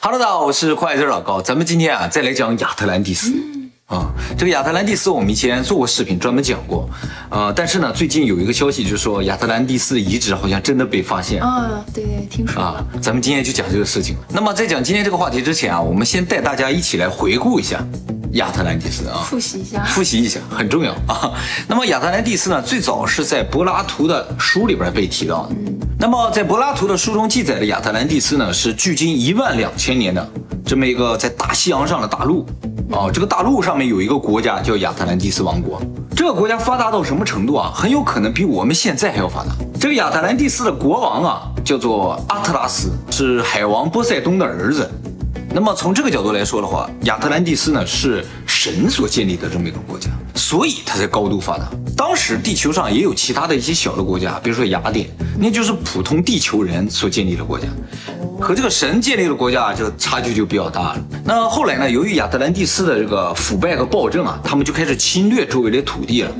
Hello，大家好，我是快字老高，咱们今天啊再来讲亚特兰蒂斯。啊，这个亚特兰蒂斯我们以前做过视频，专门讲过。呃，但是呢，最近有一个消息，就是说亚特兰蒂斯的遗址好像真的被发现。啊，对对，听说啊。，咱们今天就讲这个事情。那么在讲今天这个话题之前啊，我们先带大家一起来回顾一下亚特兰蒂斯啊。复习一下。复习一下很重要啊。那么亚特兰蒂斯呢，最早是在柏拉图的书里边被提到的。那么在柏拉图的书中记载的亚特兰蒂斯呢，是距今一万两千年的这么一个在大西洋上的大陆。啊，这个大陆上面有一个国家叫亚特兰蒂斯王国，这个国家发达到什么程度啊？很有可能比我们现在还要发达。这个亚特兰蒂斯的国王啊，叫做阿特拉斯，是海王波塞冬的儿子。那么从这个角度来说的话，亚特兰蒂斯呢是神所建立的这么一个国家，所以它才高度发达。当时地球上也有其他的一些小的国家，比如说雅典，那就是普通地球人所建立的国家，和这个神建立的国家就差距就比较大了。那后来呢，由于亚特兰蒂斯的这个腐败和暴政啊，他们就开始侵略周围的土地了。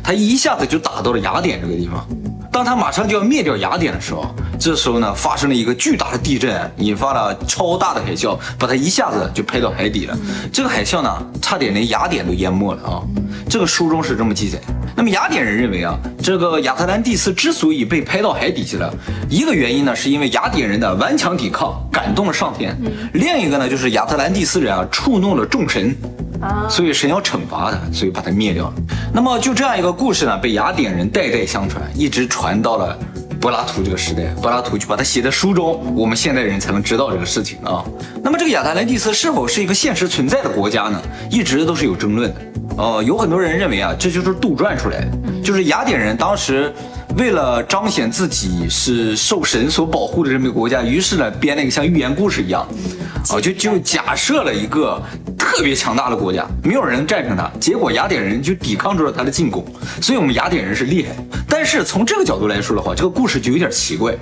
他一下子就打到了雅典这个地方。当他马上就要灭掉雅典的时候，这时候呢，发生了一个巨大的地震，引发了超大的海啸，把它一下子就拍到海底了。这个海啸呢，差点连雅典都淹没了啊！这个书中是这么记载。那么雅典人认为啊，这个亚特兰蒂斯之所以被拍到海底去了，一个原因呢，是因为雅典人的顽强抵抗感动了上天；另一个呢，就是亚特兰蒂斯人啊触怒了众神。啊，所以神要惩罚他，所以把他灭掉了。那么就这样一个故事呢，被雅典人代代相传，一直传到了柏拉图这个时代。柏拉图就把它写在书中，我们现代人才能知道这个事情啊。那么这个亚特兰蒂斯是否是一个现实存在的国家呢？一直都是有争论的。呃，有很多人认为啊，这就是杜撰出来的，就是雅典人当时。为了彰显自己是受神所保护的这么一个国家，于是呢编了一个像寓言故事一样，啊，就就假设了一个特别强大的国家，没有人战胜他，结果雅典人就抵抗住了他的进攻，所以我们雅典人是厉害。但是从这个角度来说的话，这个故事就有点奇怪，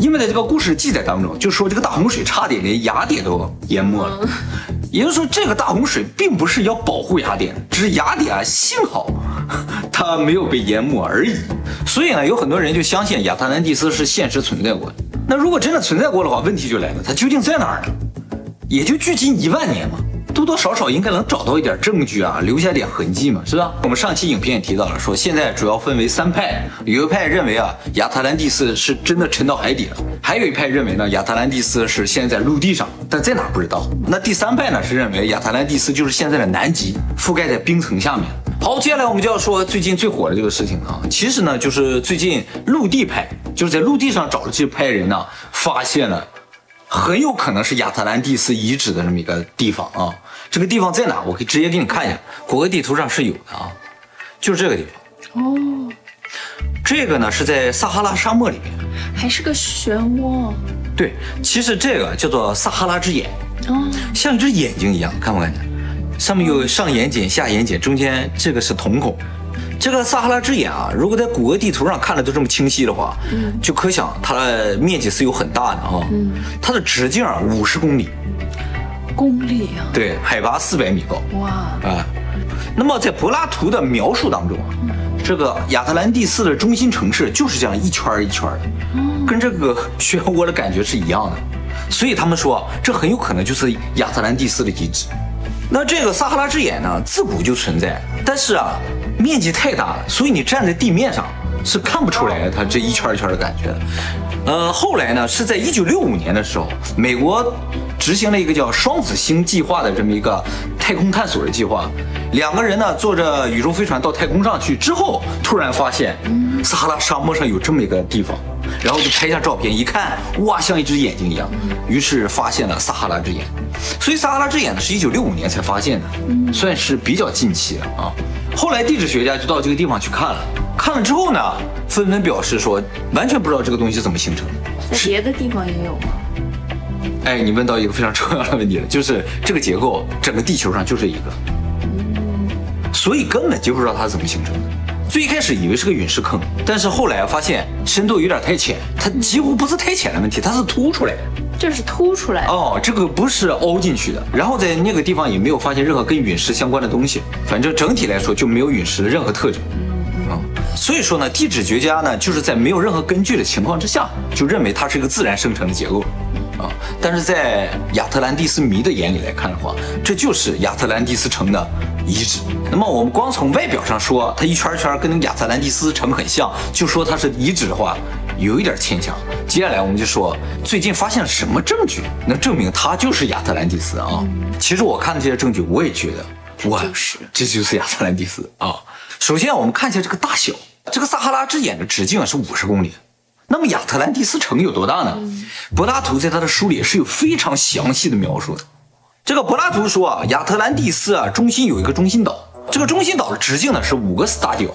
因为在这个故事记载当中，就说这个大洪水差点连雅典都淹没了。也就是说，这个大洪水并不是要保护雅典，只是雅典啊，幸好 它没有被淹没而已。所以呢，有很多人就相信亚特兰蒂斯是现实存在过的。那如果真的存在过的话，问题就来了，它究竟在哪儿呢？也就距今一万年嘛，多多少少应该能找到一点证据啊，留下点痕迹嘛，是吧？我们上期影片也提到了，说现在主要分为三派，有一派认为啊，亚特兰蒂斯是真的沉到海底了，还有一派认为呢，亚特兰蒂斯是现在在陆地上，但在哪不知道。那第三派呢是认为亚特兰蒂斯就是现在的南极，覆盖在冰层下面。好，接下来我们就要说最近最火的这个事情啊，其实呢就是最近陆地派，就是在陆地上找的这派人呢，发现了。很有可能是亚特兰蒂斯遗址的这么一个地方啊。这个地方在哪？我可以直接给你看一下，谷歌地图上是有的啊，就是这个地方。哦，这个呢是在撒哈拉沙漠里面。还是个漩涡。对，其实这个叫做撒哈拉之眼，哦，像一只眼睛一样，看不看见？上面有上眼睑、下眼睑，中间这个是瞳孔。这个撒哈拉之眼啊，如果在谷歌地图上看的都这么清晰的话，嗯，就可想它的面积是有很大的啊。嗯，它的直径啊五十公里，公里啊！对，海拔四百米高。哇，啊，那么在柏拉图的描述当中啊，这个亚特兰蒂斯的中心城市就是这样一圈一圈儿的，跟这个漩涡的感觉是一样的，所以他们说这很有可能就是亚特兰蒂斯的遗址。那这个撒哈拉之眼呢，自古就存在，但是啊，面积太大了，所以你站在地面上是看不出来它这一圈一圈的感觉的。呃，后来呢，是在一九六五年的时候，美国执行了一个叫“双子星计划”的这么一个太空探索的计划。两个人呢，坐着宇宙飞船到太空上去之后，突然发现撒哈拉沙漠上有这么一个地方，然后就拍下照片，一看，哇，像一只眼睛一样，于是发现了撒哈拉之眼。所以撒哈拉之眼呢，是一九六五年才发现的，算是比较近期了啊。后来地质学家就到这个地方去看了，看了之后呢，纷纷表示说，完全不知道这个东西是怎么形成的。在别的地方也有吗？哎，你问到一个非常重要的问题了，就是这个结构，整个地球上就这一个，所以根本就不知道它是怎么形成的。最一开始以为是个陨石坑，但是后来发现深度有点太浅，它几乎不是太浅的问题，它是凸出来的。这是凸出来的。哦，这个不是凹进去的。然后在那个地方也没有发现任何跟陨石相关的东西，反正整体来说就没有陨石的任何特征。啊、所以说呢，地质学家呢就是在没有任何根据的情况之下，就认为它是一个自然生成的结构。啊，但是在亚特兰蒂斯迷的眼里来看的话，这就是亚特兰蒂斯城的遗址。那么我们光从外表上说，它一圈圈跟那个亚特兰蒂斯城很像，就说它是遗址的话，有一点牵强。接下来我们就说，最近发现了什么证据能证明它就是亚特兰蒂斯啊？其实我看的这些证据，我也觉得，哇，就是这就是亚特兰蒂斯啊。首先我们看一下这个大小，这个撒哈拉之眼的直径是五十公里。那么亚特兰蒂斯城有多大呢？柏拉图在他的书里是有非常详细的描述的。这个柏拉图说啊，亚特兰蒂斯啊中心有一个中心岛，这个中心岛的直径呢是五个 stadio。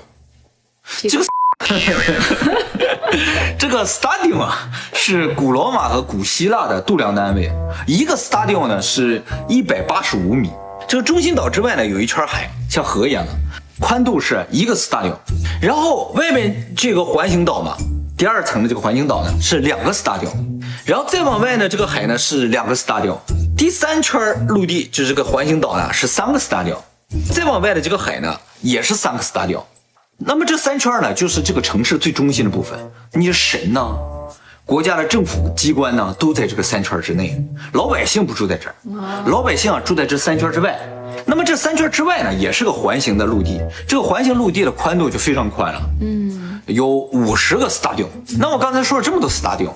这个 这个 stadio 啊是古罗马和古希腊的度量单位，一个 stadio 呢是一百八十五米。这个中心岛之外呢有一圈海，像河一样的，宽度是一个 stadio。然后外面这个环形岛嘛。第二层的这个环形岛呢是两个 stadio，然后再往外呢这个海呢是两个 stadio，第三圈陆地就是这个环形岛呢是三个 stadio，再往外的这个海呢也是三个 stadio，那么这三圈呢就是这个城市最中心的部分，你的神呢，国家的政府机关呢都在这个三圈之内，老百姓不住在这儿，老百姓啊住在这三圈之外，那么这三圈之外呢也是个环形的陆地，这个环形陆地的宽度就非常宽了，嗯。有五十个 stadium，那我刚才说了这么多 stadium，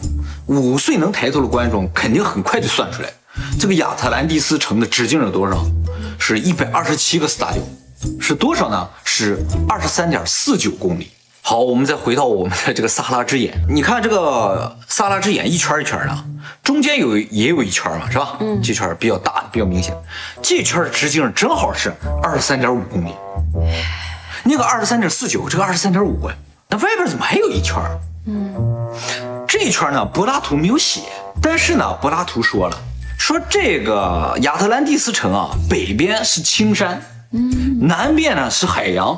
五岁能抬头的观众肯定很快就算出来，这个亚特兰蒂斯城的直径有多少？是一百二十七个 stadium，是多少呢？是二十三点四九公里。好，我们再回到我们的这个撒拉之眼，你看这个撒拉之眼一圈一圈的，中间有也有一圈嘛，是吧？嗯，这圈比较大，比较明显，这圈的直径正好是二十三点五公里，那个二十三点四九，这个二十三点五。那外边怎么还有一圈嗯，这一圈呢，柏拉图没有写，但是呢，柏拉图说了，说这个亚特兰蒂斯城啊，北边是青山，嗯，南边呢是海洋，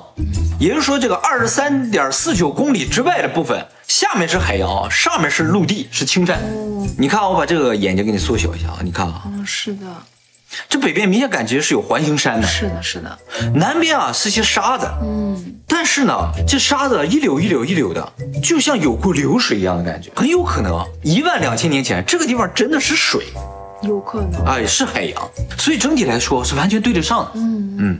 也就是说，这个二十三点四九公里之外的部分，下面是海洋，上面是陆地，是青山。你看，我把这个眼睛给你缩小一下啊，你看啊，嗯，是的。这北边明显感觉是有环形山的，是的，是的。南边啊是些沙子，嗯，但是呢，这沙子一绺一绺一绺的，就像有过流水一样的感觉，很有可能一万两千年前这个地方真的是水，有可能，哎，是海洋，所以整体来说是完全对得上的。嗯嗯，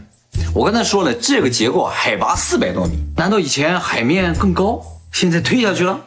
我刚才说了，这个结构海拔四百多米，难道以前海面更高，现在退下去了？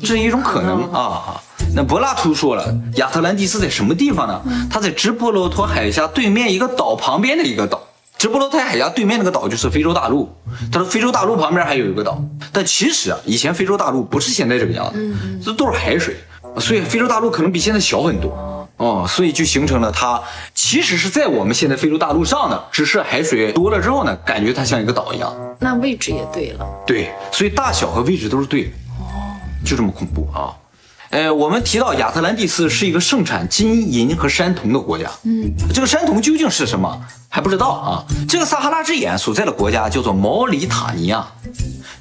这是一种可能啊。那柏拉图说了，亚特兰蒂斯在什么地方呢？它在直布罗陀海峡对面一个岛旁边的一个岛。直布罗陀海峡对面那个岛就是非洲大陆。他说非洲大陆旁边还有一个岛。但其实啊，以前非洲大陆不是现在这个样子，这都是海水，所以非洲大陆可能比现在小很多。哦，所以就形成了它其实是在我们现在非洲大陆上的，只是海水多了之后呢，感觉它像一个岛一样。那位置也对了。对，所以大小和位置都是对的。哦，就这么恐怖啊。呃，我们提到亚特兰蒂斯是一个盛产金银和山铜的国家。嗯，这个山铜究竟是什么还不知道啊。这个撒哈拉之眼所在的国家叫做毛里塔尼亚。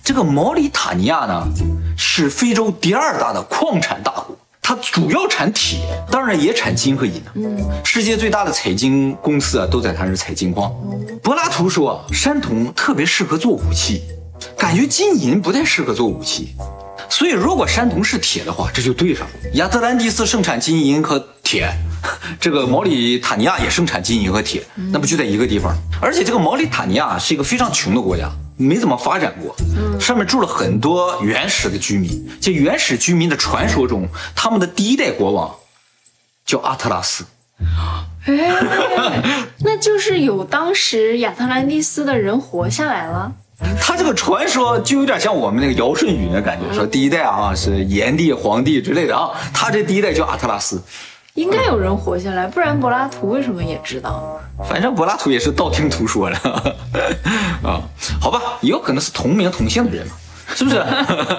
这个毛里塔尼亚呢，是非洲第二大的矿产大国，它主要产铁，当然也产金和银。嗯，世界最大的采金公司啊，都在它这采金矿。柏拉图说，山铜特别适合做武器，感觉金银不太适合做武器。所以，如果山铜是铁的话，这就对上了。亚特兰蒂斯盛产金银和铁，这个毛里塔尼亚也盛产金银和铁，那不就在一个地方？而且，这个毛里塔尼亚是一个非常穷的国家，没怎么发展过。上面住了很多原始的居民。这原始居民的传说中，他们的第一代国王叫阿特拉斯。哎，那就是有当时亚特兰蒂斯的人活下来了。他这个传说就有点像我们那个尧舜禹的感觉，说第一代啊是炎帝、黄帝之类的啊，他这第一代叫阿特拉斯，应该有人活下来，不然柏拉图为什么也知道？反正柏拉图也是道听途说的 啊，好吧，也有可能是同名同姓的人嘛。是不是？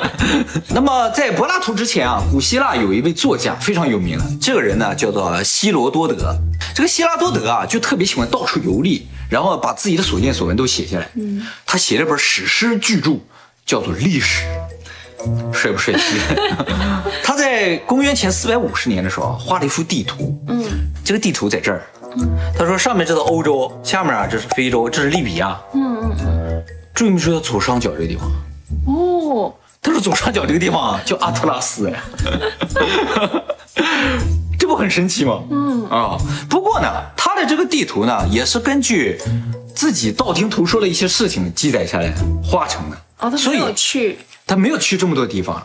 那么在柏拉图之前啊，古希腊有一位作家非常有名的，这个人呢叫做希罗多德。这个希拉多德啊，就特别喜欢到处游历，然后把自己的所见所闻都写下来。嗯，他写了本史诗巨著，叫做《历史》，帅不帅气？他在公元前四百五十年的时候画了一幅地图。嗯，这个地图在这儿。嗯，他说上面这是欧洲，下面啊这是非洲，这是利比亚。嗯嗯嗯，注意没注意到左上角这个地方？哦，他说左上角这个地方 叫阿特拉斯哎，这不很神奇吗？嗯啊，不过呢，他的这个地图呢，也是根据自己道听途说的一些事情记载下来画成的。哦，他没有去，他没有去这么多地方。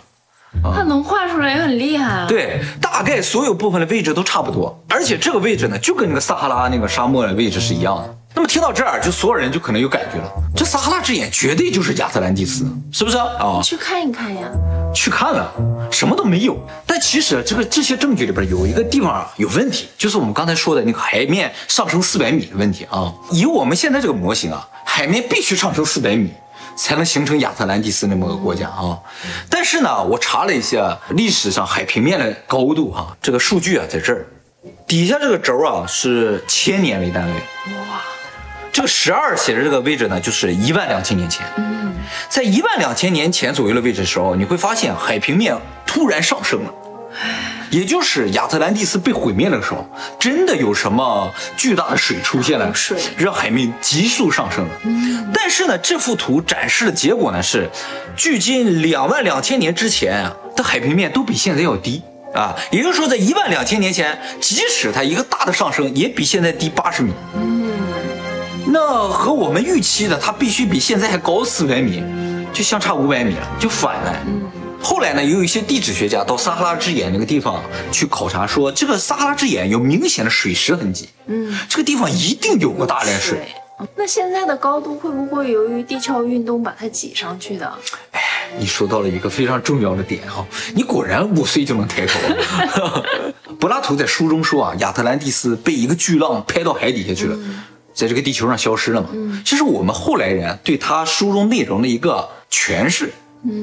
他能画出来也很厉害啊。对，大概所有部分的位置都差不多，而且这个位置呢，就跟那个撒哈拉那个沙漠的位置是一样的。那么听到这儿，就所有人就可能有感觉了，这撒哈拉之眼绝对就是亚特兰蒂斯，是不是啊？去看一看呀。去看了，什么都没有。但其实这个这些证据里边有一个地方啊有问题，就是我们刚才说的那个海面上升四百米的问题啊。以我们现在这个模型啊，海面必须上升四百米。才能形成亚特兰蒂斯那么个国家啊！但是呢，我查了一下历史上海平面的高度啊，这个数据啊在这儿，底下这个轴啊是千年为单位，哇，这个十二写的这个位置呢就是一万两千年前，嗯，在一万两千年前左右的位置的时候，你会发现海平面突然上升了。也就是亚特兰蒂斯被毁灭的时候，真的有什么巨大的水出现了，水让海面急速上升了。但是呢，这幅图展示的结果呢是，距今两万两千年之前啊的海平面都比现在要低啊。也就是说，在一万两千年前，即使它一个大的上升，也比现在低八十米。嗯，那和我们预期的它必须比现在还高四百米，就相差五百米了，就反了。嗯。后来呢，也有一些地质学家到撒哈拉之眼那个地方去考察，说这个撒哈拉之眼有明显的水蚀痕迹。嗯，这个地方一定有过大量水。那现在的高度会不会由于地壳运动把它挤上去的？哎，你说到了一个非常重要的点哈，你果然五岁就能抬头。柏拉图在书中说啊，亚特兰蒂斯被一个巨浪拍到海底下去了，在这个地球上消失了嘛。嗯，这是我们后来人对他书中内容的一个诠释。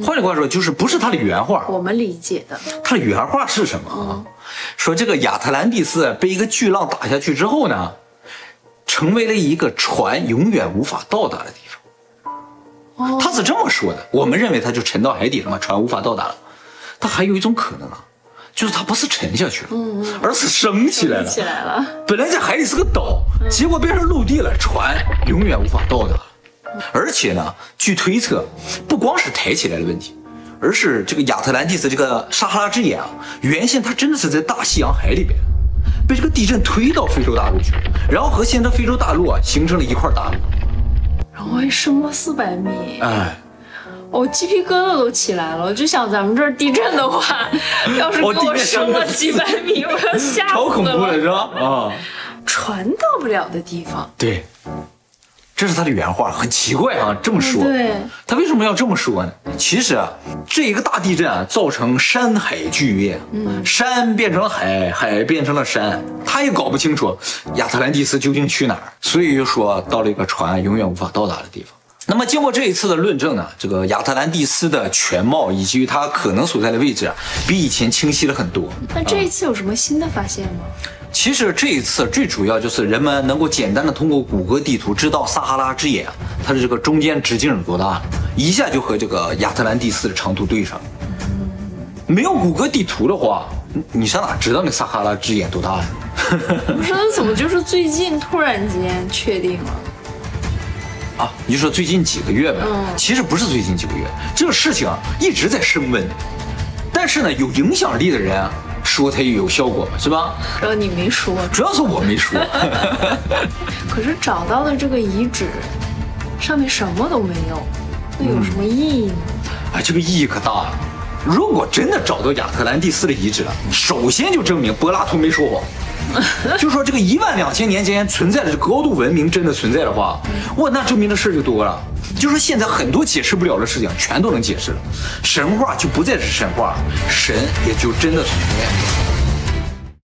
换句话说，就是不是他的原话，我们理解的。他的原话是什么啊？说这个亚特兰蒂斯被一个巨浪打下去之后呢，成为了一个船永远无法到达的地方。哦，他是这么说的。我们认为他就沉到海底了嘛，船无法到达了。但还有一种可能啊，就是它不是沉下去了，嗯而是升起来了。起来了。本来在海里是个岛，结果变成陆地了，船永远无法到达。而且呢，据推测，不光是抬起来的问题，而是这个亚特兰蒂斯这个撒哈拉之眼啊，原先它真的是在大西洋海里边，被这个地震推到非洲大陆去了，然后和现在非洲大陆啊形成了一块大陆，然后还升了四百米，哎，我鸡皮疙瘩都起来了，我就想咱们这儿地震的话，要是给我升了几百米，我要 吓死了，超恐怖的是吧？啊，船到不了的地方，对。这是他的原话，很奇怪啊，这么说。对，他为什么要这么说呢？其实啊，这一个大地震啊，造成山海剧变，嗯，山变成了海，海变成了山，他也搞不清楚亚特兰蒂斯究竟去哪儿，所以就说到了一个船永远无法到达的地方。那么经过这一次的论证呢，这个亚特兰蒂斯的全貌以及它可能所在的位置啊，比以前清晰了很多。那这一次有什么新的发现吗？其实这一次最主要就是人们能够简单的通过谷歌地图知道撒哈拉之眼，它的这个中间直径有多大，一下就和这个亚特兰蒂斯的长度对上。没有谷歌地图的话，你上哪知道那撒哈拉之眼多大呀？不是，那怎么就是最近突然间确定了？啊，你就说最近几个月吧？嗯，其实不是最近几个月，这个事情啊一直在升温，但是呢，有影响力的人。说它有效果嘛，是吧？然后你没说，主要是我没说。可是找到了这个遗址，上面什么都没有，那有什么意义呢？哎，这个意义可大了。如果真的找到亚特兰蒂斯的遗址了，首先就证明柏拉图没说谎。就说这个一万两千年间存在的这高度文明真的存在的话，哇，那证明的事就多了。就说现在很多解释不了的事情，全都能解释了，神话就不再是神话，神也就真的存在。